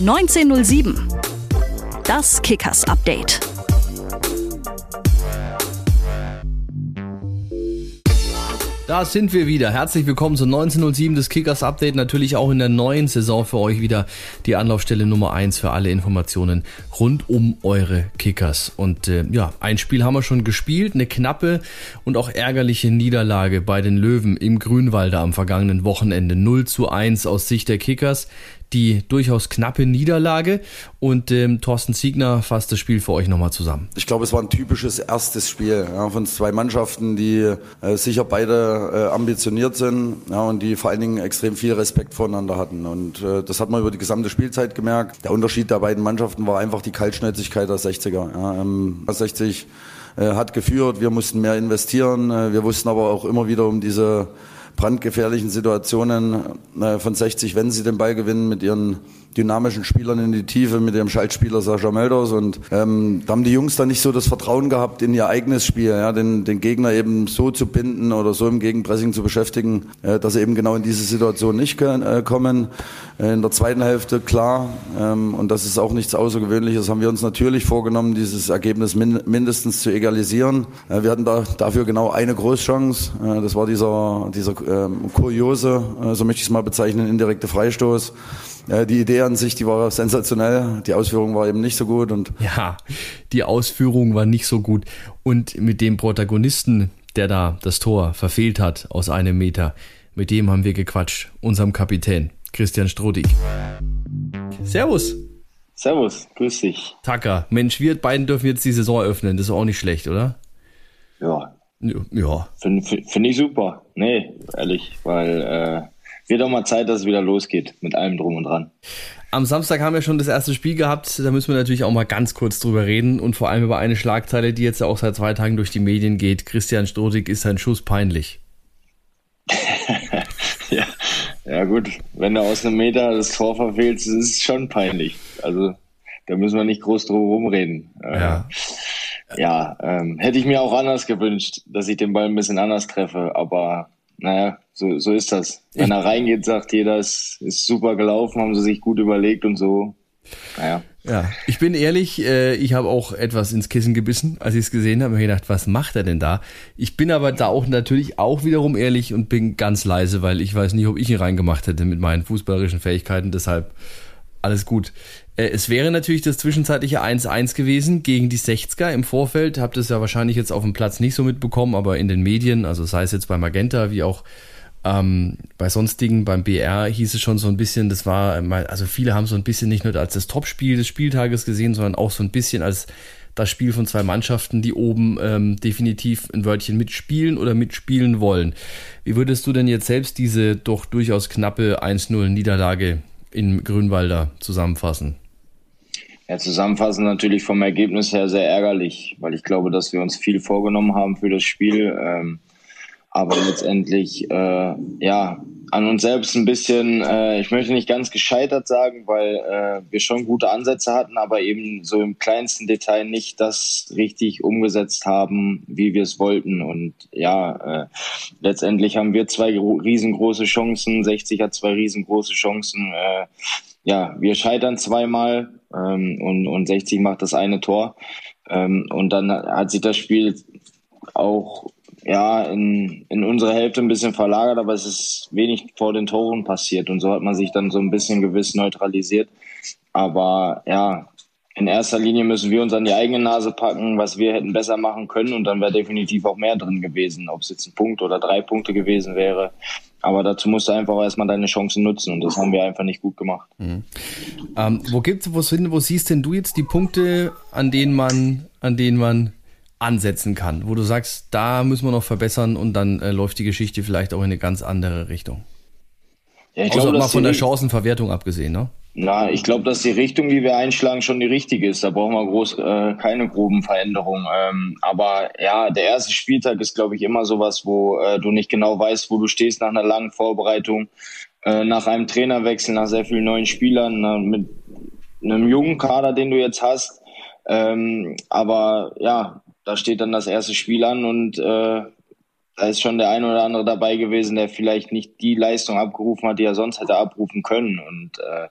1907. Das Kickers Update. Da sind wir wieder. Herzlich willkommen zu 1907 des Kickers Update. Natürlich auch in der neuen Saison für euch wieder die Anlaufstelle Nummer eins für alle Informationen rund um eure Kickers. Und äh, ja, ein Spiel haben wir schon gespielt. Eine knappe und auch ärgerliche Niederlage bei den Löwen im Grünwalder am vergangenen Wochenende. 0 zu 1 aus Sicht der Kickers die durchaus knappe Niederlage und ähm, Thorsten Siegner fasst das Spiel für euch nochmal zusammen. Ich glaube, es war ein typisches erstes Spiel ja, von zwei Mannschaften, die äh, sicher beide äh, ambitioniert sind ja, und die vor allen Dingen extrem viel Respekt voneinander hatten. Und äh, das hat man über die gesamte Spielzeit gemerkt. Der Unterschied der beiden Mannschaften war einfach die Kaltschnäuzigkeit der 60er. Ja, ähm, 60 äh, hat geführt, wir mussten mehr investieren, äh, wir wussten aber auch immer wieder um diese brandgefährlichen Situationen äh, von 60, wenn sie den Ball gewinnen, mit ihren dynamischen Spielern in die Tiefe, mit ihrem Schaltspieler Sascha Melders. Und ähm, da haben die Jungs dann nicht so das Vertrauen gehabt in ihr eigenes Spiel, ja, den, den Gegner eben so zu binden oder so im Gegenpressing zu beschäftigen, äh, dass sie eben genau in diese Situation nicht äh, kommen. Äh, in der zweiten Hälfte klar, ähm, und das ist auch nichts Außergewöhnliches, haben wir uns natürlich vorgenommen, dieses Ergebnis min mindestens zu egalisieren. Äh, wir hatten da dafür genau eine Großchance. Äh, das war dieser, dieser ähm, kuriose, äh, so möchte ich es mal bezeichnen, indirekte Freistoß. Die Idee an sich, die war sensationell. Die Ausführung war eben nicht so gut und ja, die Ausführung war nicht so gut und mit dem Protagonisten, der da das Tor verfehlt hat aus einem Meter, mit dem haben wir gequatscht, unserem Kapitän Christian Strodig. Servus. Servus, grüß dich. Tacker, Mensch, wir beiden dürfen jetzt die Saison öffnen. Das ist auch nicht schlecht, oder? Ja. Ja. Finde find ich super. Nee, ehrlich, weil äh, wird auch mal Zeit, dass es wieder losgeht mit allem drum und dran. Am Samstag haben wir schon das erste Spiel gehabt. Da müssen wir natürlich auch mal ganz kurz drüber reden und vor allem über eine Schlagzeile, die jetzt auch seit zwei Tagen durch die Medien geht. Christian Strodig ist sein Schuss peinlich. ja, ja gut, wenn du aus einem Meter das Tor verfehlst, ist es schon peinlich. Also da müssen wir nicht groß drum rumreden. Äh, ja. Äh, ja, ähm, hätte ich mir auch anders gewünscht, dass ich den Ball ein bisschen anders treffe, aber naja, so, so ist das. Wenn er reingeht, sagt jeder, es ist super gelaufen, haben sie sich gut überlegt und so. Naja. Ja, ich bin ehrlich, äh, ich habe auch etwas ins Kissen gebissen, als ich es gesehen habe. Ich gedacht, was macht er denn da? Ich bin aber da auch natürlich auch wiederum ehrlich und bin ganz leise, weil ich weiß nicht, ob ich ihn reingemacht hätte mit meinen fußballerischen Fähigkeiten. Deshalb alles gut. Äh, es wäre natürlich das zwischenzeitliche 1-1 gewesen gegen die 60er im Vorfeld. Habt es ja wahrscheinlich jetzt auf dem Platz nicht so mitbekommen, aber in den Medien, also sei es jetzt bei Magenta wie auch ähm, bei sonstigen, beim BR hieß es schon so ein bisschen, das war, also viele haben so ein bisschen nicht nur als das Topspiel des Spieltages gesehen, sondern auch so ein bisschen als das Spiel von zwei Mannschaften, die oben ähm, definitiv ein Wörtchen mitspielen oder mitspielen wollen. Wie würdest du denn jetzt selbst diese doch durchaus knappe 1-0 Niederlage in Grünwalder zusammenfassen? Ja, zusammenfassen natürlich vom Ergebnis her sehr ärgerlich, weil ich glaube, dass wir uns viel vorgenommen haben für das Spiel. Ähm, aber letztendlich äh, ja an uns selbst ein bisschen, äh, ich möchte nicht ganz gescheitert sagen, weil äh, wir schon gute Ansätze hatten, aber eben so im kleinsten Detail nicht das richtig umgesetzt haben, wie wir es wollten. Und ja, äh, letztendlich haben wir zwei riesengroße Chancen, 60 hat zwei riesengroße Chancen. Äh, ja, wir scheitern zweimal ähm, und, und 60 macht das eine Tor. Ähm, und dann hat sich das Spiel auch ja, in, in unsere Hälfte ein bisschen verlagert, aber es ist wenig vor den Toren passiert und so hat man sich dann so ein bisschen gewiss neutralisiert. Aber ja, in erster Linie müssen wir uns an die eigene Nase packen, was wir hätten besser machen können und dann wäre definitiv auch mehr drin gewesen, ob es jetzt ein Punkt oder drei Punkte gewesen wäre. Aber dazu musst du einfach erstmal deine Chancen nutzen und das haben wir einfach nicht gut gemacht. Mhm. Ähm, wo gibt's, wo, wo siehst denn du jetzt die Punkte, an denen man, an denen man ansetzen kann, wo du sagst, da müssen wir noch verbessern und dann äh, läuft die Geschichte vielleicht auch in eine ganz andere Richtung. Ja, ich glaube, mal von der Chancenverwertung abgesehen, ne? Na, ich glaube, dass die Richtung, die wir einschlagen, schon die richtige ist. Da brauchen wir groß äh, keine groben Veränderungen. Ähm, aber ja, der erste Spieltag ist, glaube ich, immer sowas, wo äh, du nicht genau weißt, wo du stehst nach einer langen Vorbereitung, äh, nach einem Trainerwechsel, nach sehr vielen neuen Spielern, na, mit einem jungen Kader, den du jetzt hast. Ähm, aber ja, da steht dann das erste Spiel an und äh, da ist schon der eine oder andere dabei gewesen, der vielleicht nicht die Leistung abgerufen hat, die er sonst hätte abrufen können. Und äh,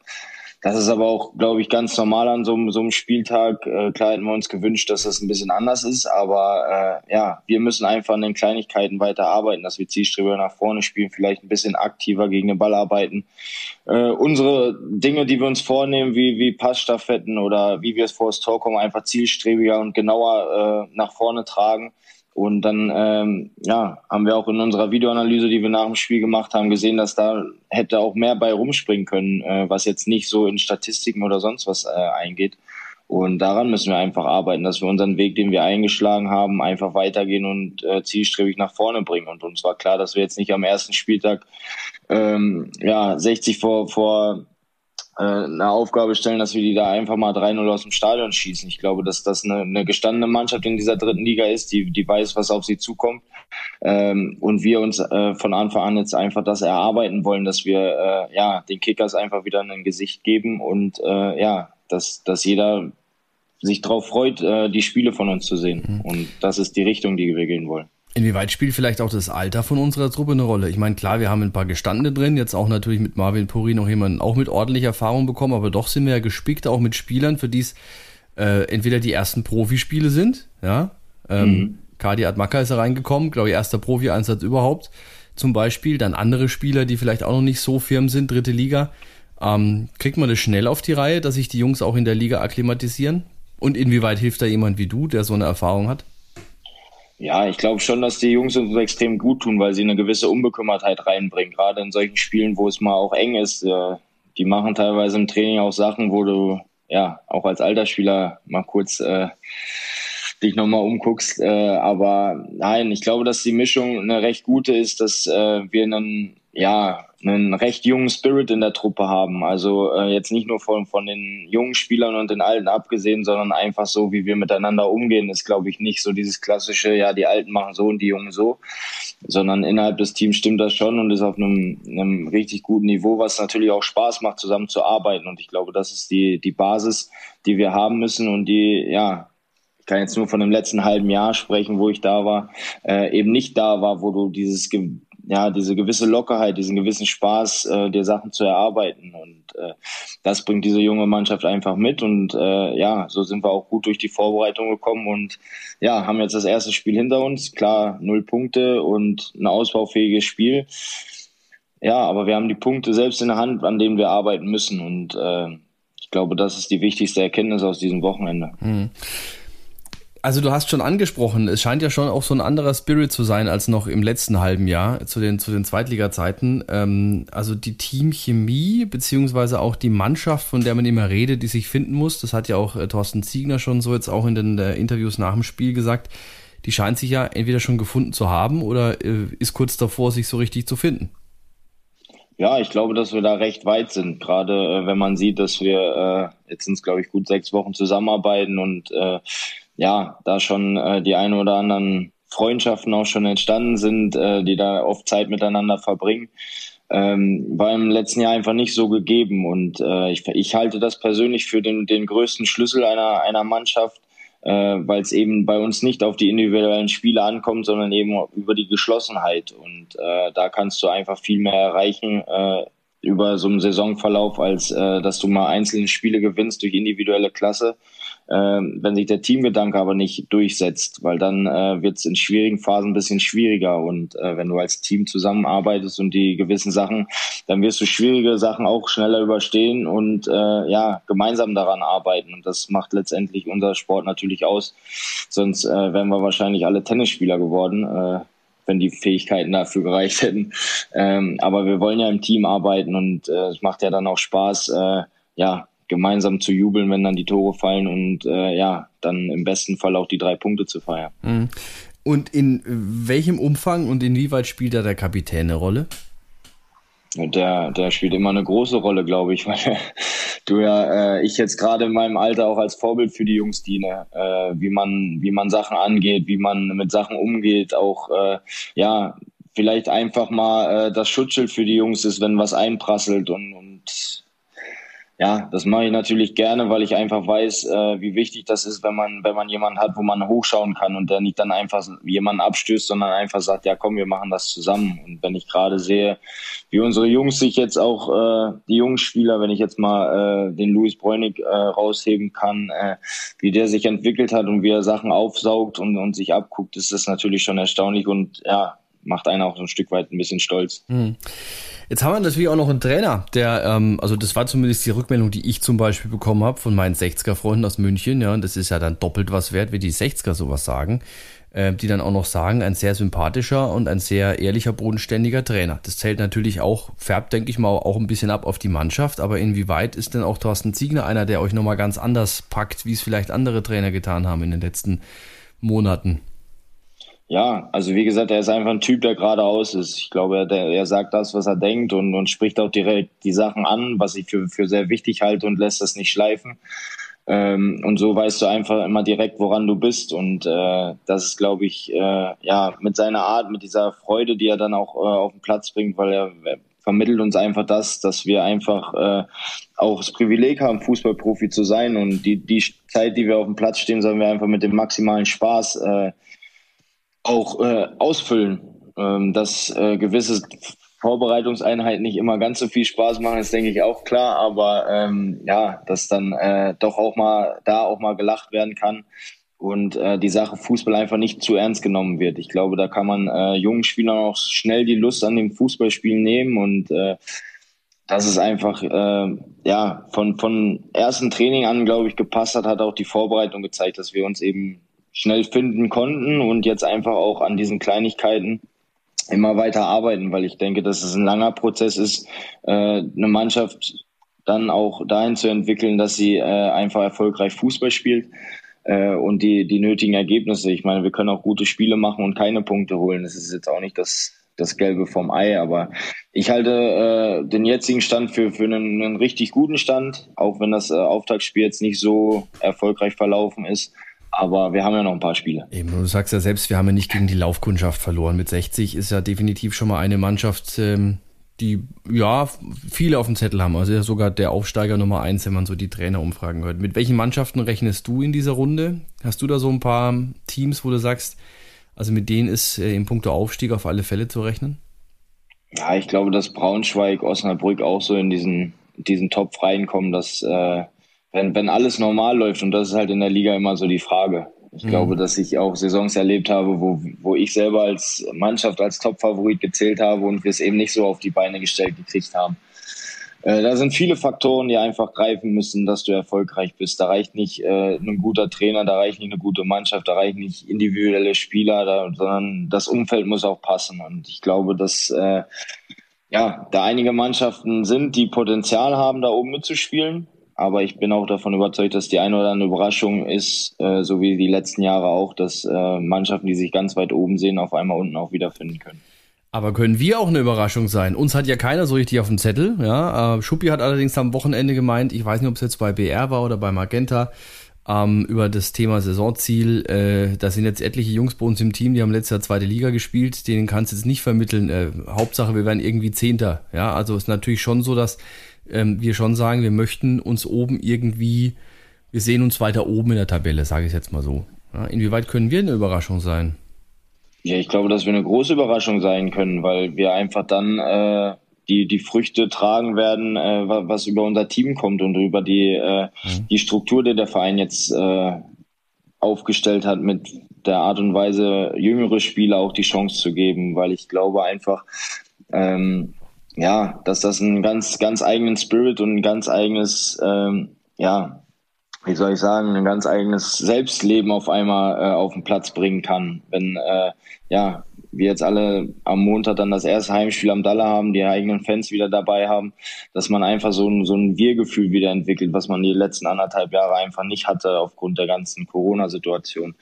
das ist aber auch, glaube ich, ganz normal an so, so einem Spieltag. Äh, klar hätten wir uns gewünscht, dass das ein bisschen anders ist, aber äh, ja, wir müssen einfach an den Kleinigkeiten weiter arbeiten, dass wir Zielstreber nach vorne spielen, vielleicht ein bisschen aktiver gegen den Ball arbeiten. Äh, unsere Dinge, die wir uns vornehmen, wie, wie Passstaffetten oder wie wir es vor das Tor kommen, einfach zielstrebiger und genauer äh, nach vorne tragen. Und dann ähm, ja, haben wir auch in unserer Videoanalyse, die wir nach dem Spiel gemacht haben, gesehen, dass da hätte auch mehr bei rumspringen können, äh, was jetzt nicht so in Statistiken oder sonst was äh, eingeht. Und daran müssen wir einfach arbeiten, dass wir unseren Weg, den wir eingeschlagen haben, einfach weitergehen und äh, zielstrebig nach vorne bringen. Und uns war klar, dass wir jetzt nicht am ersten Spieltag ähm, ja 60 vor, vor eine Aufgabe stellen, dass wir die da einfach mal 3-0 aus dem Stadion schießen. Ich glaube, dass das eine, eine gestandene Mannschaft in dieser dritten Liga ist, die, die weiß, was auf sie zukommt. Ähm, und wir uns äh, von Anfang an jetzt einfach das erarbeiten wollen, dass wir äh, ja den Kickers einfach wieder ein Gesicht geben und äh, ja, dass, dass jeder sich darauf freut, äh, die Spiele von uns zu sehen. Mhm. Und das ist die Richtung, die wir gehen wollen. Inwieweit spielt vielleicht auch das Alter von unserer Truppe eine Rolle? Ich meine, klar, wir haben ein paar Gestandene drin, jetzt auch natürlich mit Marvin Puri noch jemanden auch mit ordentlicher Erfahrung bekommen, aber doch sind wir ja gespickt auch mit Spielern, für die es äh, entweder die ersten Profispiele sind, ja. Ähm, mhm. Kadi Admaka ist da reingekommen, glaube ich, erster Profi-Einsatz überhaupt zum Beispiel. Dann andere Spieler, die vielleicht auch noch nicht so firm sind, dritte Liga. Ähm, kriegt man das schnell auf die Reihe, dass sich die Jungs auch in der Liga akklimatisieren? Und inwieweit hilft da jemand wie du, der so eine Erfahrung hat? Ja, ich glaube schon, dass die Jungs uns extrem gut tun, weil sie eine gewisse Unbekümmertheit reinbringen. Gerade in solchen Spielen, wo es mal auch eng ist. Äh, die machen teilweise im Training auch Sachen, wo du ja auch als Altersspieler mal kurz äh, dich nochmal umguckst. Äh, aber nein, ich glaube, dass die Mischung eine recht gute ist, dass äh, wir einen ja einen recht jungen Spirit in der Truppe haben. Also äh, jetzt nicht nur von, von den jungen Spielern und den Alten abgesehen, sondern einfach so, wie wir miteinander umgehen, ist, glaube ich, nicht so dieses klassische, ja, die Alten machen so und die Jungen so, sondern innerhalb des Teams stimmt das schon und ist auf einem, einem richtig guten Niveau, was natürlich auch Spaß macht, zusammen zu arbeiten. Und ich glaube, das ist die, die Basis, die wir haben müssen und die, ja, ich kann jetzt nur von dem letzten halben Jahr sprechen, wo ich da war, äh, eben nicht da war, wo du dieses ja, diese gewisse Lockerheit, diesen gewissen Spaß, äh, dir Sachen zu erarbeiten. Und äh, das bringt diese junge Mannschaft einfach mit. Und äh, ja, so sind wir auch gut durch die Vorbereitung gekommen und ja, haben jetzt das erste Spiel hinter uns. Klar, null Punkte und ein ausbaufähiges Spiel. Ja, aber wir haben die Punkte selbst in der Hand, an denen wir arbeiten müssen. Und äh, ich glaube, das ist die wichtigste Erkenntnis aus diesem Wochenende. Mhm. Also du hast schon angesprochen, es scheint ja schon auch so ein anderer Spirit zu sein als noch im letzten halben Jahr zu den, zu den Zweitliga-Zeiten. Ähm, also die Teamchemie beziehungsweise auch die Mannschaft, von der man immer redet, die sich finden muss, das hat ja auch äh, Thorsten Ziegner schon so jetzt auch in den äh, Interviews nach dem Spiel gesagt, die scheint sich ja entweder schon gefunden zu haben oder äh, ist kurz davor, sich so richtig zu finden. Ja, ich glaube, dass wir da recht weit sind. Gerade äh, wenn man sieht, dass wir äh, jetzt sind glaube ich, gut sechs Wochen zusammenarbeiten und äh, ja, da schon äh, die ein oder anderen Freundschaften auch schon entstanden sind, äh, die da oft Zeit miteinander verbringen. Ähm, war im letzten Jahr einfach nicht so gegeben und äh, ich, ich halte das persönlich für den, den größten Schlüssel einer, einer Mannschaft, äh, weil es eben bei uns nicht auf die individuellen Spiele ankommt, sondern eben über die Geschlossenheit und äh, da kannst du einfach viel mehr erreichen äh, über so einen Saisonverlauf, als äh, dass du mal einzelne Spiele gewinnst durch individuelle Klasse wenn sich der Teamgedanke aber nicht durchsetzt, weil dann äh, wird es in schwierigen Phasen ein bisschen schwieriger und äh, wenn du als Team zusammenarbeitest und die gewissen Sachen, dann wirst du schwierige Sachen auch schneller überstehen und äh, ja, gemeinsam daran arbeiten und das macht letztendlich unser Sport natürlich aus, sonst äh, wären wir wahrscheinlich alle Tennisspieler geworden. Äh, wenn die Fähigkeiten dafür gereicht hätten. Ähm, aber wir wollen ja im Team arbeiten und äh, es macht ja dann auch Spaß, äh, ja, gemeinsam zu jubeln, wenn dann die Tore fallen und äh, ja, dann im besten Fall auch die drei Punkte zu feiern. Mhm. Und in welchem Umfang und inwieweit spielt da der Kapitän eine Rolle? Der, der spielt immer eine große Rolle, glaube ich, weil du ja, äh, ich jetzt gerade in meinem Alter auch als Vorbild für die Jungs diene, äh, wie man, wie man Sachen angeht, wie man mit Sachen umgeht, auch äh, ja, vielleicht einfach mal äh, das Schutzschild für die Jungs ist, wenn was einprasselt und, und ja, das mache ich natürlich gerne, weil ich einfach weiß, äh, wie wichtig das ist, wenn man, wenn man jemanden hat, wo man hochschauen kann und der nicht dann einfach jemanden abstößt, sondern einfach sagt, ja komm, wir machen das zusammen. Und wenn ich gerade sehe, wie unsere Jungs sich jetzt auch, äh, die jungen Spieler, wenn ich jetzt mal äh, den Louis Bräunig äh, rausheben kann, äh, wie der sich entwickelt hat und wie er Sachen aufsaugt und, und sich abguckt, ist das natürlich schon erstaunlich und ja, macht einen auch so ein Stück weit ein bisschen stolz. Hm. Jetzt haben wir natürlich auch noch einen Trainer, der, ähm, also das war zumindest die Rückmeldung, die ich zum Beispiel bekommen habe von meinen 60er-Freunden aus München, ja, und das ist ja dann doppelt was wert, wie die 60er sowas sagen, äh, die dann auch noch sagen, ein sehr sympathischer und ein sehr ehrlicher, bodenständiger Trainer. Das zählt natürlich auch, färbt, denke ich mal, auch ein bisschen ab auf die Mannschaft, aber inwieweit ist denn auch Thorsten Ziegner einer, der euch nochmal ganz anders packt, wie es vielleicht andere Trainer getan haben in den letzten Monaten? Ja, also wie gesagt, er ist einfach ein Typ, der geradeaus ist. Ich glaube, er, er sagt das, was er denkt und, und spricht auch direkt die Sachen an, was ich für, für sehr wichtig halte und lässt das nicht schleifen. Ähm, und so weißt du einfach immer direkt, woran du bist. Und äh, das ist, glaube ich, äh, ja, mit seiner Art, mit dieser Freude, die er dann auch äh, auf den Platz bringt, weil er, er vermittelt uns einfach das, dass wir einfach äh, auch das Privileg haben, Fußballprofi zu sein. Und die, die Zeit, die wir auf dem Platz stehen, sollen wir einfach mit dem maximalen Spaß äh, auch äh, ausfüllen. Ähm, dass äh, gewisse Vorbereitungseinheiten nicht immer ganz so viel Spaß machen, ist denke ich auch klar, aber ähm, ja, dass dann äh, doch auch mal da auch mal gelacht werden kann und äh, die Sache Fußball einfach nicht zu ernst genommen wird. Ich glaube, da kann man äh, jungen Spielern auch schnell die Lust an dem Fußballspielen nehmen und äh, das ist einfach äh, ja von von ersten Training an glaube ich gepasst hat, hat auch die Vorbereitung gezeigt, dass wir uns eben schnell finden konnten und jetzt einfach auch an diesen Kleinigkeiten immer weiter arbeiten, weil ich denke, dass es ein langer Prozess ist, äh, eine Mannschaft dann auch dahin zu entwickeln, dass sie äh, einfach erfolgreich Fußball spielt äh, und die, die nötigen Ergebnisse. Ich meine, wir können auch gute Spiele machen und keine Punkte holen. Das ist jetzt auch nicht das, das Gelbe vom Ei, aber ich halte äh, den jetzigen Stand für, für einen, einen richtig guten Stand, auch wenn das äh, Auftaktspiel jetzt nicht so erfolgreich verlaufen ist. Aber wir haben ja noch ein paar Spiele. Eben, du sagst ja selbst, wir haben ja nicht gegen die Laufkundschaft verloren. Mit 60 ist ja definitiv schon mal eine Mannschaft, ähm, die ja viele auf dem Zettel haben. Also ja sogar der Aufsteiger Nummer eins, wenn man so die Trainerumfragen hört. Mit welchen Mannschaften rechnest du in dieser Runde? Hast du da so ein paar Teams, wo du sagst, also mit denen ist äh, im Punkto Aufstieg auf alle Fälle zu rechnen? Ja, ich glaube, dass Braunschweig, Osnabrück auch so in diesen, diesen Topf reinkommen, dass äh, wenn, wenn alles normal läuft, und das ist halt in der Liga immer so die Frage. Ich mhm. glaube, dass ich auch Saisons erlebt habe, wo, wo ich selber als Mannschaft als Top-Favorit gezählt habe und wir es eben nicht so auf die Beine gestellt gekriegt haben. Äh, da sind viele Faktoren, die einfach greifen müssen, dass du erfolgreich bist. Da reicht nicht äh, ein guter Trainer, da reicht nicht eine gute Mannschaft, da reicht nicht individuelle Spieler, da, sondern das Umfeld muss auch passen. Und ich glaube, dass äh, ja, da einige Mannschaften sind, die Potenzial haben, da oben mitzuspielen. Aber ich bin auch davon überzeugt, dass die eine oder andere Überraschung ist, äh, so wie die letzten Jahre auch, dass äh, Mannschaften, die sich ganz weit oben sehen, auf einmal unten auch wiederfinden können. Aber können wir auch eine Überraschung sein? Uns hat ja keiner so richtig auf dem Zettel. Ja, äh, Schuppi hat allerdings am Wochenende gemeint, ich weiß nicht, ob es jetzt bei BR war oder bei Magenta, ähm, über das Thema Saisonziel. Äh, da sind jetzt etliche Jungs bei uns im Team, die haben letztes Jahr zweite Liga gespielt. Denen kannst du jetzt nicht vermitteln. Äh, Hauptsache, wir werden irgendwie Zehnter. Ja, also ist natürlich schon so, dass ähm, wir schon sagen, wir möchten uns oben irgendwie, wir sehen uns weiter oben in der Tabelle, sage ich jetzt mal so. Ja, inwieweit können wir eine Überraschung sein? Ja, ich glaube, dass wir eine große Überraschung sein können, weil wir einfach dann äh, die, die Früchte tragen werden, äh, was über unser Team kommt und über die, äh, mhm. die Struktur, die der Verein jetzt äh, aufgestellt hat, mit der Art und Weise, jüngere Spieler auch die Chance zu geben, weil ich glaube einfach, ähm, ja, dass das einen ganz, ganz eigenen Spirit und ein ganz eigenes, ähm, ja, wie soll ich sagen, ein ganz eigenes Selbstleben auf einmal äh, auf den Platz bringen kann. Wenn, äh, ja, wir jetzt alle am Montag dann das erste Heimspiel am Dalle haben, die eigenen Fans wieder dabei haben, dass man einfach so ein, so ein Wir-Gefühl wieder entwickelt, was man die letzten anderthalb Jahre einfach nicht hatte aufgrund der ganzen Corona-Situation.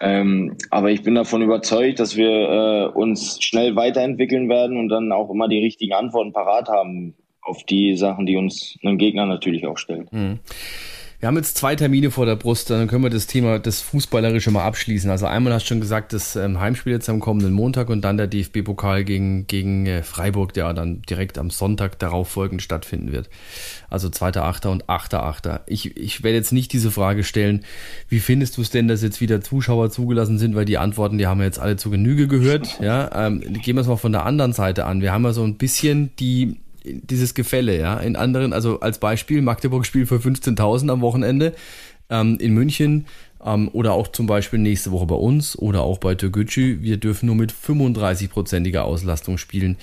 Ähm, aber ich bin davon überzeugt, dass wir äh, uns schnell weiterentwickeln werden und dann auch immer die richtigen Antworten parat haben auf die Sachen, die uns ein Gegner natürlich auch stellt. Mhm. Wir haben jetzt zwei Termine vor der Brust, dann können wir das Thema das Fußballerische mal abschließen. Also einmal hast du schon gesagt, das ähm, Heimspiel jetzt am kommenden Montag und dann der DFB-Pokal gegen, gegen äh, Freiburg, der dann direkt am Sonntag darauf folgend stattfinden wird. Also 2.8. und 8.8. Ich, ich werde jetzt nicht diese Frage stellen, wie findest du es denn, dass jetzt wieder Zuschauer zugelassen sind, weil die Antworten, die haben wir jetzt alle zu Genüge gehört. Ja, ähm, gehen wir es mal von der anderen Seite an. Wir haben ja so ein bisschen die dieses Gefälle, ja. In anderen, also als Beispiel, Magdeburg spielt für 15.000 am Wochenende ähm, in München ähm, oder auch zum Beispiel nächste Woche bei uns oder auch bei Türkgücü. Wir dürfen nur mit 35-prozentiger Auslastung spielen.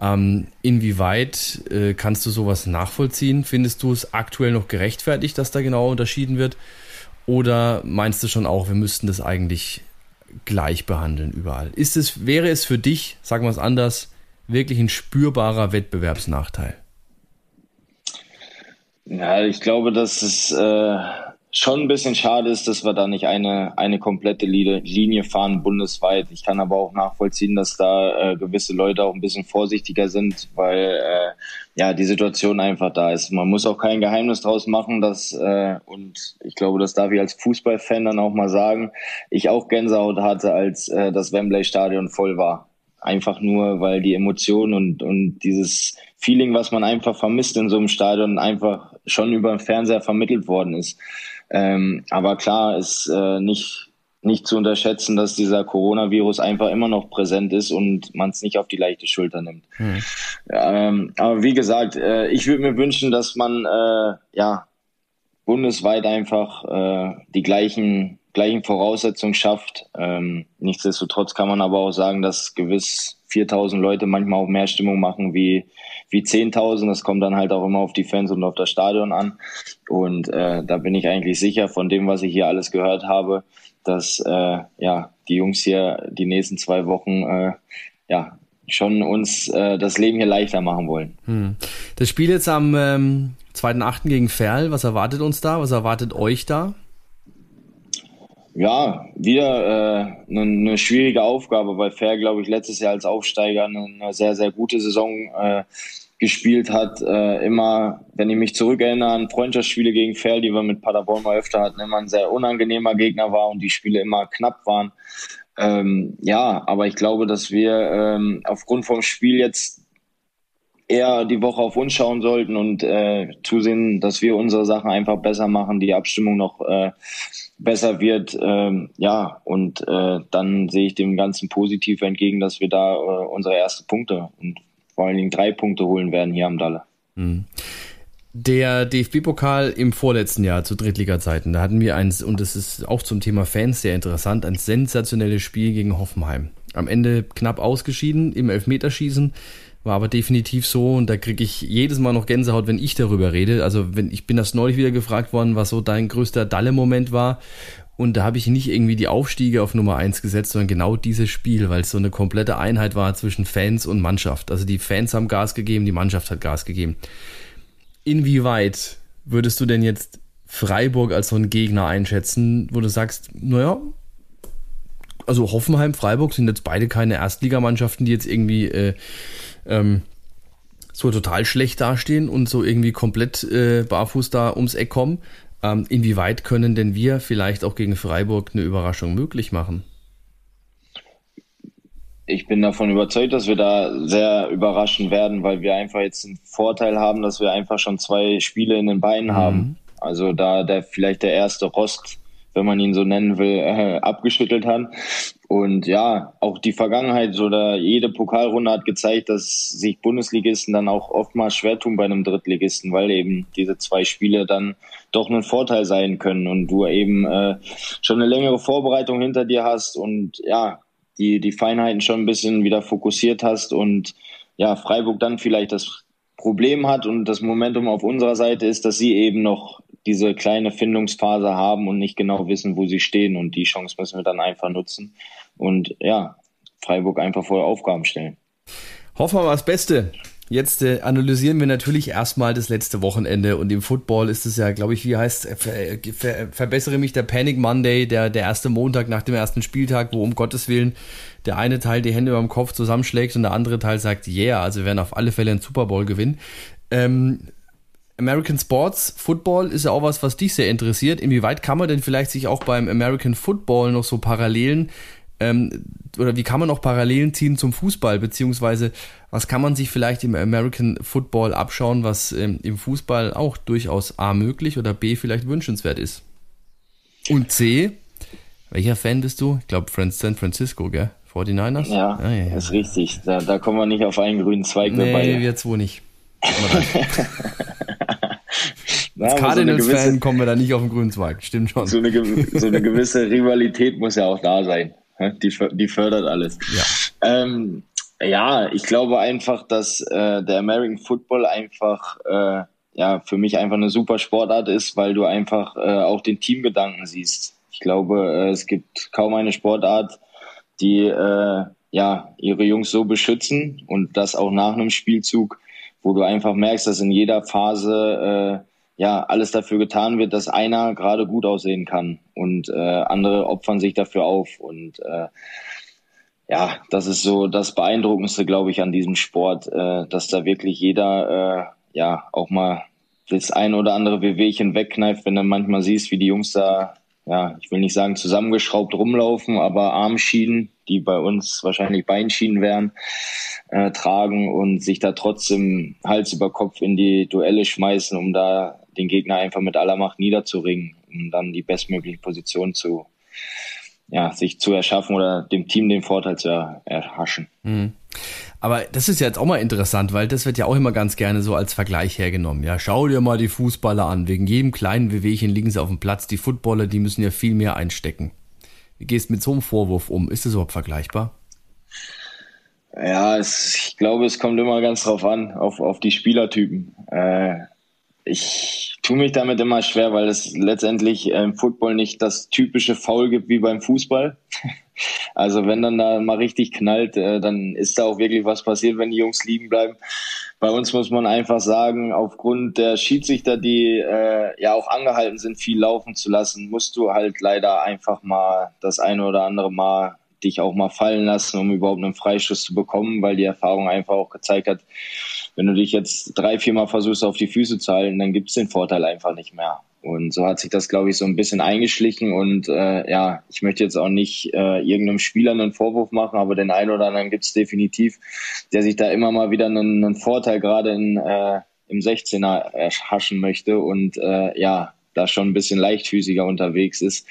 Ähm, inwieweit äh, kannst du sowas nachvollziehen? Findest du es aktuell noch gerechtfertigt, dass da genau unterschieden wird? Oder meinst du schon auch, wir müssten das eigentlich gleich behandeln überall? Ist es, wäre es für dich, sagen wir es anders, wirklich ein spürbarer Wettbewerbsnachteil? Ja, ich glaube, dass es äh, schon ein bisschen schade ist, dass wir da nicht eine, eine komplette Linie fahren bundesweit. Ich kann aber auch nachvollziehen, dass da äh, gewisse Leute auch ein bisschen vorsichtiger sind, weil äh, ja die Situation einfach da ist. Man muss auch kein Geheimnis draus machen, dass äh, und ich glaube, das darf ich als Fußballfan dann auch mal sagen, ich auch Gänsehaut hatte, als äh, das Wembley Stadion voll war. Einfach nur, weil die Emotionen und, und dieses Feeling, was man einfach vermisst in so einem Stadion, einfach schon über den Fernseher vermittelt worden ist. Ähm, aber klar ist äh, nicht, nicht zu unterschätzen, dass dieser Coronavirus einfach immer noch präsent ist und man es nicht auf die leichte Schulter nimmt. Hm. Ähm, aber wie gesagt, äh, ich würde mir wünschen, dass man äh, ja bundesweit einfach äh, die gleichen gleichen Voraussetzungen schafft. Ähm, nichtsdestotrotz kann man aber auch sagen, dass gewiss 4000 Leute manchmal auch mehr Stimmung machen wie, wie 10.000. Das kommt dann halt auch immer auf die Fans und auf das Stadion an. Und äh, da bin ich eigentlich sicher von dem, was ich hier alles gehört habe, dass äh, ja, die Jungs hier die nächsten zwei Wochen äh, ja, schon uns äh, das Leben hier leichter machen wollen. Hm. Das Spiel jetzt am ähm, 2.8. gegen Ferl, was erwartet uns da? Was erwartet euch da? Ja, wieder eine äh, ne schwierige Aufgabe, weil Fair, glaube ich, letztes Jahr als Aufsteiger eine, eine sehr, sehr gute Saison äh, gespielt hat. Äh, immer, wenn ich mich zurückerinnere an Freundschaftsspiele gegen Fair, die wir mit Paderborn mal öfter hatten, immer ein sehr unangenehmer Gegner war und die Spiele immer knapp waren. Ähm, ja, aber ich glaube, dass wir ähm, aufgrund vom Spiel jetzt eher die Woche auf uns schauen sollten und äh, zusehen, dass wir unsere Sachen einfach besser machen, die Abstimmung noch äh, besser wird. Ähm, ja, und äh, dann sehe ich dem Ganzen positiv entgegen, dass wir da äh, unsere ersten Punkte und vor allen Dingen drei Punkte holen werden hier am Dalle. Mhm. Der DFB-Pokal im vorletzten Jahr zu Drittliga-Zeiten, da hatten wir eins, und das ist auch zum Thema Fans sehr interessant, ein sensationelles Spiel gegen Hoffenheim. Am Ende knapp ausgeschieden im Elfmeterschießen. War aber definitiv so und da kriege ich jedes Mal noch Gänsehaut, wenn ich darüber rede. Also wenn ich bin das neulich wieder gefragt worden, was so dein größter Dalle-Moment war. Und da habe ich nicht irgendwie die Aufstiege auf Nummer eins gesetzt, sondern genau dieses Spiel, weil es so eine komplette Einheit war zwischen Fans und Mannschaft. Also die Fans haben Gas gegeben, die Mannschaft hat Gas gegeben. Inwieweit würdest du denn jetzt Freiburg als so einen Gegner einschätzen, wo du sagst, naja, also Hoffenheim, Freiburg sind jetzt beide keine Erstligamannschaften, die jetzt irgendwie äh, ähm, so total schlecht dastehen und so irgendwie komplett äh, barfuß da ums Eck kommen. Ähm, inwieweit können denn wir vielleicht auch gegen Freiburg eine Überraschung möglich machen? Ich bin davon überzeugt, dass wir da sehr überraschen werden, weil wir einfach jetzt einen Vorteil haben, dass wir einfach schon zwei Spiele in den Beinen mhm. haben. Also da der vielleicht der erste Rost wenn man ihn so nennen will, äh, abgeschüttelt hat. Und ja, auch die Vergangenheit oder jede Pokalrunde hat gezeigt, dass sich Bundesligisten dann auch oftmals schwer tun bei einem Drittligisten, weil eben diese zwei Spiele dann doch ein Vorteil sein können und du eben äh, schon eine längere Vorbereitung hinter dir hast und ja, die, die Feinheiten schon ein bisschen wieder fokussiert hast und ja, Freiburg dann vielleicht das Problem hat und das Momentum auf unserer Seite ist, dass sie eben noch diese kleine Findungsphase haben und nicht genau wissen, wo sie stehen. Und die Chance müssen wir dann einfach nutzen und ja, Freiburg einfach vor Aufgaben stellen. Hoffen wir mal das Beste. Jetzt äh, analysieren wir natürlich erstmal das letzte Wochenende und im Football ist es ja, glaube ich, wie heißt, äh, ver, äh, ver, verbessere mich, der Panic Monday, der, der erste Montag nach dem ersten Spieltag, wo um Gottes Willen der eine Teil die Hände beim Kopf zusammenschlägt und der andere Teil sagt, yeah, also wir werden auf alle Fälle einen Super Bowl gewinnen. Ähm, American Sports Football ist ja auch was, was dich sehr interessiert. Inwieweit kann man denn vielleicht sich auch beim American Football noch so Parallelen ähm, oder wie kann man noch Parallelen ziehen zum Fußball, beziehungsweise was kann man sich vielleicht im American Football abschauen, was ähm, im Fußball auch durchaus A möglich oder B vielleicht wünschenswert ist? Und C, welcher Fan bist du? Ich glaube San Francisco, gell? 49ers? Ja, ah, ja, ja, ist richtig. Da, da kommen wir nicht auf einen grünen Zweig nee, dabei. Nee, jetzt wohl nicht. Als Cardinals-Fan so kommen wir da nicht auf den grünen Zweig, stimmt schon. So eine, so eine gewisse Rivalität muss ja auch da sein. Die, die fördert alles. Ja. Ähm, ja, ich glaube einfach, dass äh, der American Football einfach äh, ja für mich einfach eine super Sportart ist, weil du einfach äh, auch den Teamgedanken siehst. Ich glaube, äh, es gibt kaum eine Sportart, die äh, ja ihre Jungs so beschützen und das auch nach einem Spielzug, wo du einfach merkst, dass in jeder Phase äh, ja alles dafür getan wird, dass einer gerade gut aussehen kann und äh, andere opfern sich dafür auf. Und äh, ja, das ist so das Beeindruckendste, glaube ich, an diesem Sport, äh, dass da wirklich jeder äh, ja auch mal das ein oder andere Wehwehchen wegkneift, wenn du manchmal siehst, wie die Jungs da, ja, ich will nicht sagen zusammengeschraubt rumlaufen, aber Armschienen, die bei uns wahrscheinlich Beinschienen wären, äh, tragen und sich da trotzdem Hals über Kopf in die Duelle schmeißen, um da den Gegner einfach mit aller Macht niederzuringen, um dann die bestmögliche Position zu, ja, sich zu erschaffen oder dem Team den Vorteil zu erhaschen. Mhm. Aber das ist ja jetzt auch mal interessant, weil das wird ja auch immer ganz gerne so als Vergleich hergenommen. Ja, schau dir mal die Fußballer an. Wegen jedem kleinen Wehwehchen liegen sie auf dem Platz. Die Footballer, die müssen ja viel mehr einstecken. Wie gehst mit so einem Vorwurf um? Ist das überhaupt vergleichbar? Ja, es, ich glaube, es kommt immer ganz drauf an, auf, auf die Spielertypen. Äh, ich tue mich damit immer schwer, weil es letztendlich im Football nicht das typische Foul gibt wie beim Fußball. Also wenn dann da mal richtig knallt, äh, dann ist da auch wirklich was passiert, wenn die Jungs liegen bleiben. Bei uns muss man einfach sagen, aufgrund der Schiedsrichter, die äh, ja auch angehalten sind, viel laufen zu lassen, musst du halt leider einfach mal das eine oder andere Mal dich auch mal fallen lassen, um überhaupt einen Freischuss zu bekommen, weil die Erfahrung einfach auch gezeigt hat, wenn du dich jetzt drei, vier Mal versuchst, auf die Füße zu halten, dann gibt es den Vorteil einfach nicht mehr. Und so hat sich das, glaube ich, so ein bisschen eingeschlichen. Und äh, ja, ich möchte jetzt auch nicht äh, irgendeinem Spieler einen Vorwurf machen, aber den einen oder anderen gibt es definitiv, der sich da immer mal wieder einen, einen Vorteil gerade in, äh, im 16er erhaschen möchte. Und äh, ja, da schon ein bisschen leichtfüßiger unterwegs ist.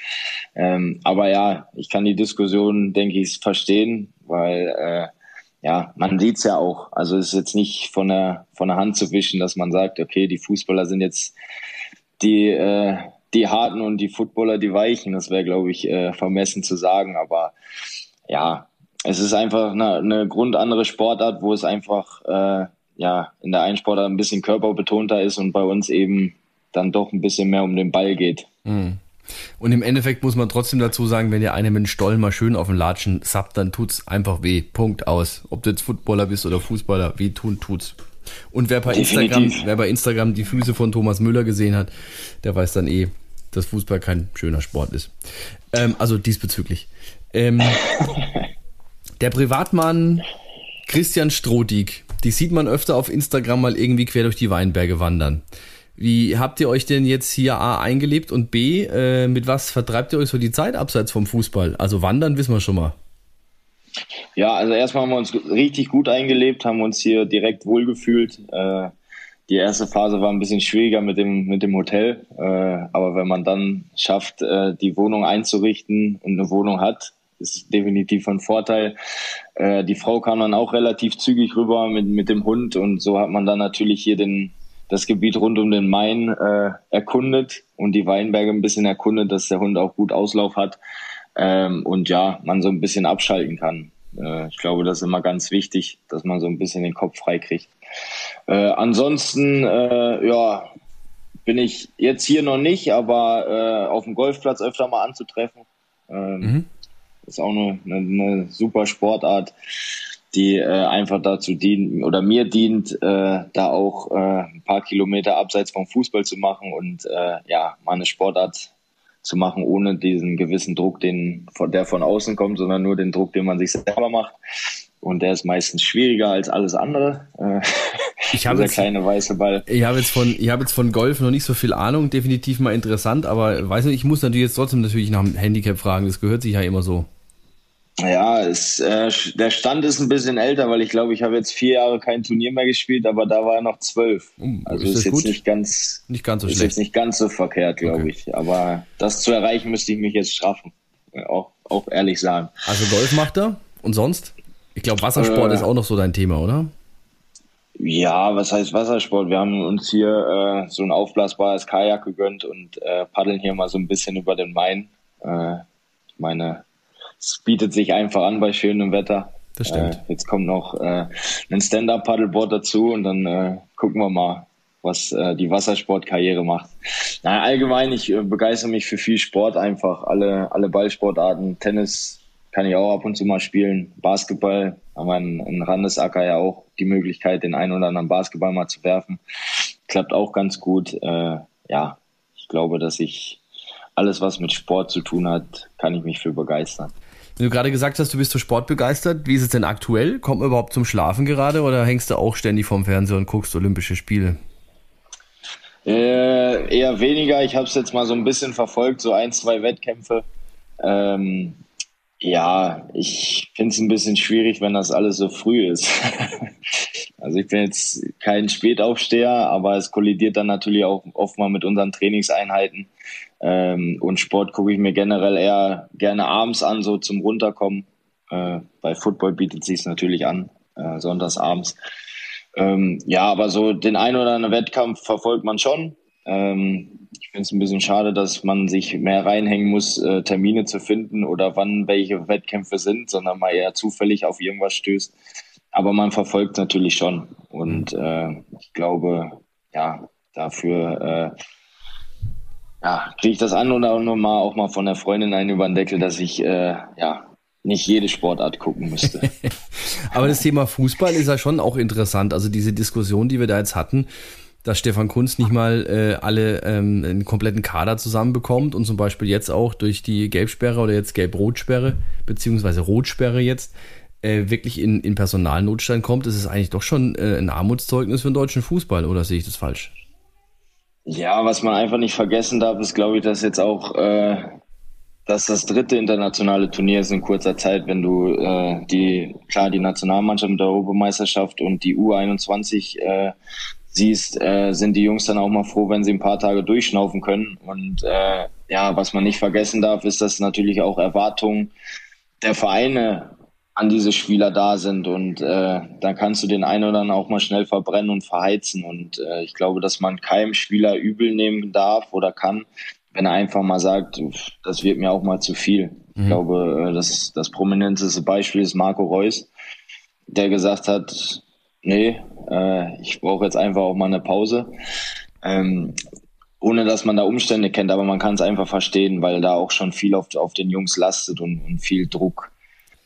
Ähm, aber ja, ich kann die Diskussion, denke ich, verstehen, weil äh, ja, man sieht's ja auch. Also es ist jetzt nicht von der, von der Hand zu wischen, dass man sagt, okay, die Fußballer sind jetzt die, äh, die Harten und die Footballer die Weichen. Das wäre, glaube ich, äh, vermessen zu sagen. Aber ja, es ist einfach eine, eine grundandere Sportart, wo es einfach äh, ja in der einen Sportart ein bisschen körperbetonter ist und bei uns eben dann doch ein bisschen mehr um den Ball geht. Mhm. Und im Endeffekt muss man trotzdem dazu sagen, wenn ihr eine mit dem Stollen mal schön auf den Latschen sappt, dann tut's einfach weh. Punkt aus. Ob du jetzt Footballer bist oder Fußballer, weh tun tut's. Und wer bei Instagram, wer bei Instagram die Füße von Thomas Müller gesehen hat, der weiß dann eh, dass Fußball kein schöner Sport ist. Ähm, also diesbezüglich. Ähm, der Privatmann Christian Strodig, die sieht man öfter auf Instagram mal irgendwie quer durch die Weinberge wandern. Wie habt ihr euch denn jetzt hier A eingelebt und B, äh, mit was vertreibt ihr euch so die Zeit abseits vom Fußball? Also wandern wissen wir schon mal. Ja, also erstmal haben wir uns richtig gut eingelebt, haben uns hier direkt wohlgefühlt. Äh, die erste Phase war ein bisschen schwieriger mit dem, mit dem Hotel. Äh, aber wenn man dann schafft, äh, die Wohnung einzurichten und eine Wohnung hat, ist definitiv von Vorteil. Äh, die Frau kam dann auch relativ zügig rüber mit, mit dem Hund und so hat man dann natürlich hier den, das Gebiet rund um den Main äh, erkundet und die Weinberge ein bisschen erkundet, dass der Hund auch gut Auslauf hat ähm, und ja, man so ein bisschen abschalten kann. Äh, ich glaube, das ist immer ganz wichtig, dass man so ein bisschen den Kopf frei kriegt. Äh, ansonsten, äh, ja, bin ich jetzt hier noch nicht, aber äh, auf dem Golfplatz öfter mal anzutreffen. Ähm, mhm. Ist auch eine, eine, eine super Sportart die äh, einfach dazu dient oder mir dient, äh, da auch äh, ein paar Kilometer abseits vom Fußball zu machen und äh, ja, meine Sportart zu machen, ohne diesen gewissen Druck, den von der von außen kommt, sondern nur den Druck, den man sich selber macht. und der ist meistens schwieriger als alles andere. Äh, ich habe jetzt, kleine weiße Ball. Ich habe jetzt von, ich habe jetzt von Golf noch nicht so viel Ahnung, definitiv mal interessant, aber weiß nicht, ich muss natürlich jetzt trotzdem natürlich nach dem Handicap fragen. Das gehört sich ja immer so. Ja, es, äh, der Stand ist ein bisschen älter, weil ich glaube, ich habe jetzt vier Jahre kein Turnier mehr gespielt, aber da war er noch zwölf. Uh, also ist ist, jetzt gut? nicht ganz, Nicht ganz so ist schlecht. jetzt nicht ganz so verkehrt, glaube Okay. ich. Aber das zu erreichen, müsste ich mich jetzt straffen. Äh, Auch, auch ehrlich sagen. Also Golf macht er und sonst? Ich glaube, Wassersport Äh, ist auch noch so dein Thema, oder? Ja, was heißt Wassersport? Wir haben uns hier äh, so ein aufblasbares Kajak gegönnt und äh, paddeln hier mal so ein bisschen über den Main. Äh, meine, es bietet sich einfach an bei schönem Wetter. Das stimmt. Äh, jetzt kommt noch äh, ein Stand-Up-Paddleboard dazu und dann äh, gucken wir mal, was äh, die Wassersportkarriere macht. Na, allgemein, ich äh, begeistere mich für viel Sport einfach. Alle, alle Ballsportarten. Tennis kann ich auch ab und zu mal spielen. Basketball haben wir in, Randesacker ja auch die Möglichkeit, den einen oder anderen Basketball mal zu werfen. Klappt auch ganz gut. Äh, ja, ich glaube, dass ich alles, was mit Sport zu tun hat, kann ich mich für begeistern. Wenn du gerade gesagt hast, du bist so sportbegeistert, wie ist es denn aktuell? Kommt man überhaupt zum Schlafen gerade oder hängst du auch ständig vorm Fernseher und guckst Olympische Spiele? Äh, eher weniger. Ich habe es jetzt mal so ein bisschen verfolgt, so ein, zwei Wettkämpfe. Ähm, ja, ich finde es ein bisschen schwierig, wenn das alles so früh ist. also ich bin jetzt kein Spätaufsteher, aber es kollidiert dann natürlich auch oft mal mit unseren Trainingseinheiten. Ähm, und Sport gucke ich mir generell eher gerne abends an, so zum Runterkommen. Äh, bei Football bietet sich natürlich an, äh, sonntags abends. Ähm, ja, aber so den einen oder anderen Wettkampf verfolgt man schon. Ähm, ich finde es ein bisschen schade, dass man sich mehr reinhängen muss, äh, Termine zu finden oder wann welche Wettkämpfe sind, sondern mal eher zufällig auf irgendwas stößt. Aber man verfolgt natürlich schon. Und äh, ich glaube, ja, dafür äh, ja, kriege ich das an oder Mal auch mal von der Freundin einen über den Deckel, dass ich äh, ja nicht jede Sportart gucken müsste. Aber das Thema Fußball ist ja schon auch interessant. Also diese Diskussion, die wir da jetzt hatten, dass Stefan Kunz nicht mal äh, alle ähm, einen kompletten Kader zusammenbekommt und zum Beispiel jetzt auch durch die Gelbsperre oder jetzt Gelb-Rot-Sperre, beziehungsweise Rotsperre jetzt, äh, wirklich in, in Personalnotstand kommt, das ist eigentlich doch schon äh, ein Armutszeugnis für den deutschen Fußball, oder sehe ich das falsch? Ja, was man einfach nicht vergessen darf, ist, glaube ich, dass jetzt auch äh, dass das dritte internationale Turnier ist in kurzer Zeit, wenn du äh, die, klar, die Nationalmannschaft mit der Europameisterschaft und die U21 äh, siehst, äh, sind die Jungs dann auch mal froh, wenn sie ein paar Tage durchschnaufen können. Und äh, ja, was man nicht vergessen darf, ist, dass natürlich auch Erwartungen der Vereine an diese Spieler da sind und äh, dann kannst du den einen oder anderen auch mal schnell verbrennen und verheizen und äh, ich glaube, dass man keinem Spieler übel nehmen darf oder kann, wenn er einfach mal sagt, "Uff, das wird mir auch mal zu viel. Ich glaube, äh, das, das prominenteste Beispiel ist Marco Reus, der gesagt hat, nee, äh, ich brauche jetzt einfach auch mal eine Pause. Ähm, ohne dass man da Umstände kennt, aber man kann es einfach verstehen, weil da auch schon viel auf, auf den Jungs lastet und, und viel Druck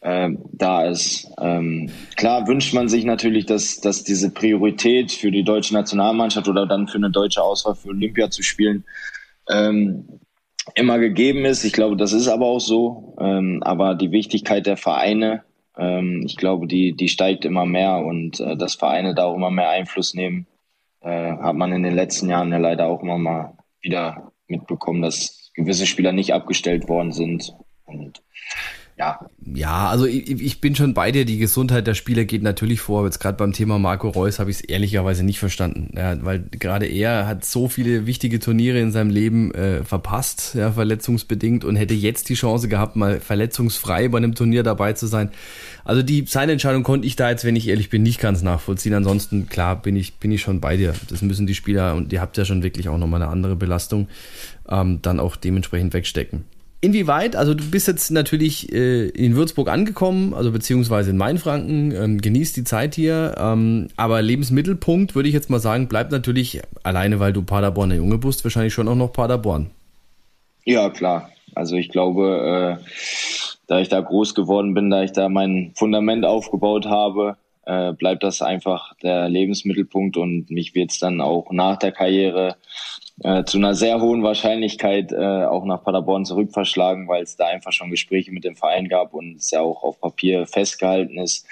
ähm, da ist. Ähm, klar wünscht man sich natürlich, dass, dass diese Priorität für die deutsche Nationalmannschaft oder dann für eine deutsche Auswahl für Olympia zu spielen ähm, immer gegeben ist. Ich glaube, das ist aber auch so. Ähm, aber die Wichtigkeit der Vereine, ähm, ich glaube, die, die steigt immer mehr und äh, dass Vereine da auch immer mehr Einfluss nehmen, äh, hat man in den letzten Jahren ja leider auch immer mal wieder mitbekommen, dass gewisse Spieler nicht abgestellt worden sind. Und ja, Ja, also ich, ich bin schon bei dir. Die Gesundheit der Spieler geht natürlich vor. Jetzt gerade beim Thema Marco Reus habe ich es ehrlicherweise nicht verstanden. Ja, weil gerade er hat so viele wichtige Turniere in seinem Leben äh, verpasst, ja, verletzungsbedingt und hätte jetzt die Chance gehabt, mal verletzungsfrei bei einem Turnier dabei zu sein. Also die seine Entscheidung konnte ich da jetzt, wenn ich ehrlich bin, nicht ganz nachvollziehen. Ansonsten klar bin ich bin ich schon bei dir. Das müssen die Spieler und ihr habt ja schon wirklich auch nochmal eine andere Belastung ähm, dann auch dementsprechend wegstecken. Inwieweit, also du bist jetzt natürlich äh, in Würzburg angekommen, also beziehungsweise in Mainfranken, ähm, genießt die Zeit hier, ähm, aber Lebensmittelpunkt, würde ich jetzt mal sagen, bleibt natürlich, alleine weil du Paderborner Junge bist, wahrscheinlich schon auch noch Paderborn. Ja, klar. Also ich glaube, äh, da ich da groß geworden bin, da ich da mein Fundament aufgebaut habe, äh, bleibt das einfach der Lebensmittelpunkt und mich wird es dann auch nach der Karriere äh, zu einer sehr hohen Wahrscheinlichkeit äh, auch nach Paderborn zurückverschlagen, weil es da einfach schon Gespräche mit dem Verein gab und es ja auch auf Papier festgehalten ist.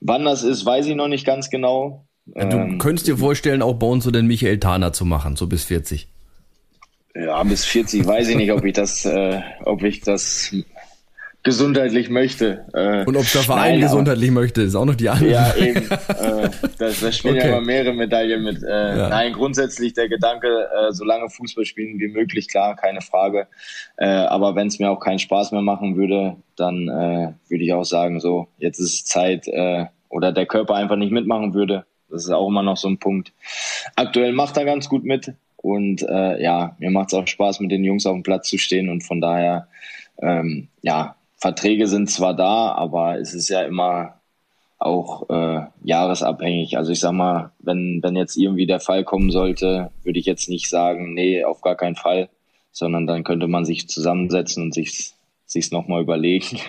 Wann das ist, weiß ich noch nicht ganz genau. Ja, du ähm, könntest dir vorstellen, auch bei uns so den Michael Thaner zu machen, so bis 40. Ja, bis 40 weiß ich nicht, ob ich das, äh, ob ich das gesundheitlich möchte. Äh, Und ob der Verein nein, gesundheitlich aber, möchte, ist auch noch die andere. Ja, eben. äh, das, das spielen okay. ja immer mehrere Medaillen mit. Äh, ja. Nein, grundsätzlich der Gedanke, äh, so lange Fußball spielen wie möglich, klar, keine Frage. Äh, aber wenn es mir auch keinen Spaß mehr machen würde, dann äh, würde ich auch sagen, so, jetzt ist es Zeit, äh, oder der Körper einfach nicht mitmachen würde. Das ist auch immer noch so ein Punkt. Aktuell macht er ganz gut mit. Und äh, ja, mir macht es auch Spaß, mit den Jungs auf dem Platz zu stehen. Und von daher, ähm, ja, Verträge sind zwar da, aber es ist ja immer auch äh, jahresabhängig. Also ich sag mal, wenn, wenn jetzt irgendwie der Fall kommen sollte, würde ich jetzt nicht sagen, nee, auf gar keinen Fall, sondern dann könnte man sich zusammensetzen und sich sich's nochmal überlegen,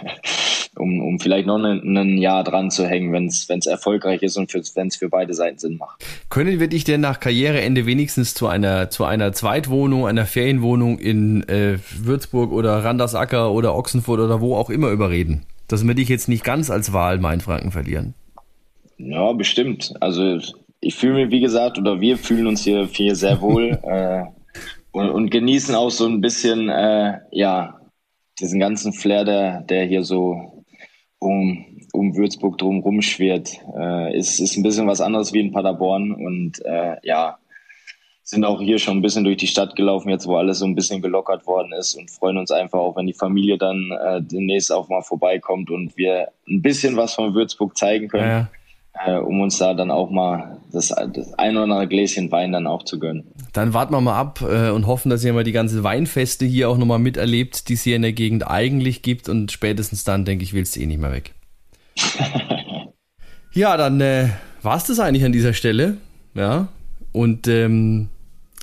um, um vielleicht noch ein, ein Jahr dran zu hängen, wenn es erfolgreich ist und wenn es für beide Seiten Sinn macht. Können wir dich denn nach Karriereende wenigstens zu einer, zu einer Zweitwohnung, einer Ferienwohnung in äh, Würzburg oder Randersacker oder Ochsenfurt oder wo auch immer überreden? Dass wir dich jetzt nicht ganz als Wahl Mainfranken verlieren. Ja, bestimmt. Also ich fühle mich, wie gesagt, oder wir fühlen uns hier, hier sehr wohl äh, und, und genießen auch so ein bisschen, äh, ja, diesen ganzen Flair, der, der hier so um, um Würzburg drum rumschwirrt, äh, ist, ist ein bisschen was anderes wie in Paderborn und äh, ja, sind auch hier schon ein bisschen durch die Stadt gelaufen, jetzt wo alles so ein bisschen gelockert worden ist und freuen uns einfach auch, wenn die Familie dann äh, demnächst auch mal vorbeikommt und wir ein bisschen was von Würzburg zeigen können. Ja äh, um uns da dann auch mal das, das ein oder andere Gläschen Wein dann auch zu gönnen. Dann warten wir mal ab äh, und hoffen, dass ihr mal die ganze Weinfeste hier auch nochmal miterlebt, die es hier in der Gegend eigentlich gibt und spätestens dann, denke ich, willst du eh nicht mehr weg. ja, dann äh, war es das eigentlich an dieser Stelle. Ja, und ähm,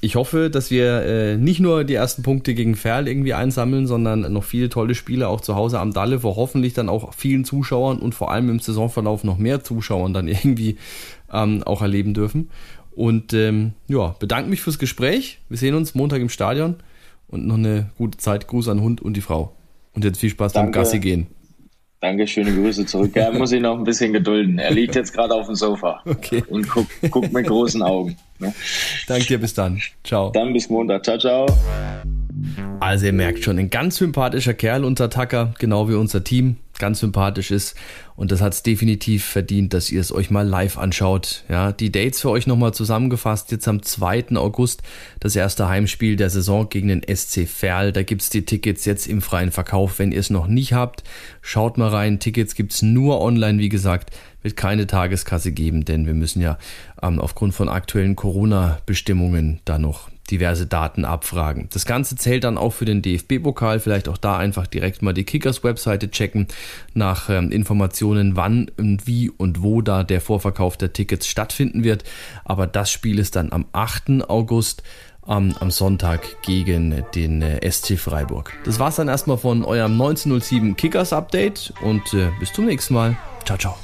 ich hoffe, dass wir äh, nicht nur die ersten Punkte gegen Ferl irgendwie einsammeln, sondern noch viele tolle Spiele auch zu Hause am Dalle, wo hoffentlich dann auch vielen Zuschauern und vor allem im Saisonverlauf noch mehr Zuschauern dann irgendwie ähm, auch erleben dürfen. Und ähm, ja, bedanke mich fürs Gespräch. Wir sehen uns Montag im Stadion und noch eine gute Zeit. Gruß an Hund und die Frau. Und jetzt viel Spaß Danke. beim Gassi gehen. Danke, schöne Grüße zurück. Er muss sich noch ein bisschen gedulden. Er liegt jetzt gerade auf dem Sofa okay. und guckt, guckt mit großen Augen. Ne? Danke dir, bis dann. Ciao. Dann bis Montag. Ciao, ciao. Also ihr merkt schon, ein ganz sympathischer Kerl, unser Tacker, genau wie unser Team, ganz sympathisch ist. Und das hat es definitiv verdient, dass ihr es euch mal live anschaut. Ja, die Dates für euch nochmal zusammengefasst. Jetzt am 2. August das erste Heimspiel der Saison gegen den SC Verl. Da gibt's die Tickets jetzt im freien Verkauf. Wenn ihr es noch nicht habt, schaut mal rein. Tickets gibt's nur online, wie gesagt. Wird keine Tageskasse geben, denn wir müssen ja ähm, aufgrund von aktuellen Corona-Bestimmungen da noch diverse Daten abfragen. Das Ganze zählt dann auch für den DFB-Pokal. Vielleicht auch da einfach direkt mal die Kickers-Webseite checken nach ähm, Informationen, wann und wie und wo da der Vorverkauf der Tickets stattfinden wird. Aber das Spiel ist dann am 8. August am, am Sonntag gegen den äh, SC Freiburg. Das war's dann erstmal von eurem 1907 Kickers Update und äh, bis zum nächsten Mal. Ciao, ciao.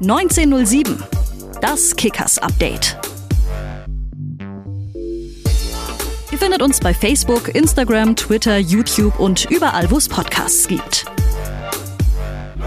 1907 das Kickers Update. Ihr findet uns bei Facebook, Instagram, Twitter, YouTube und überall, wo es Podcasts gibt. Nur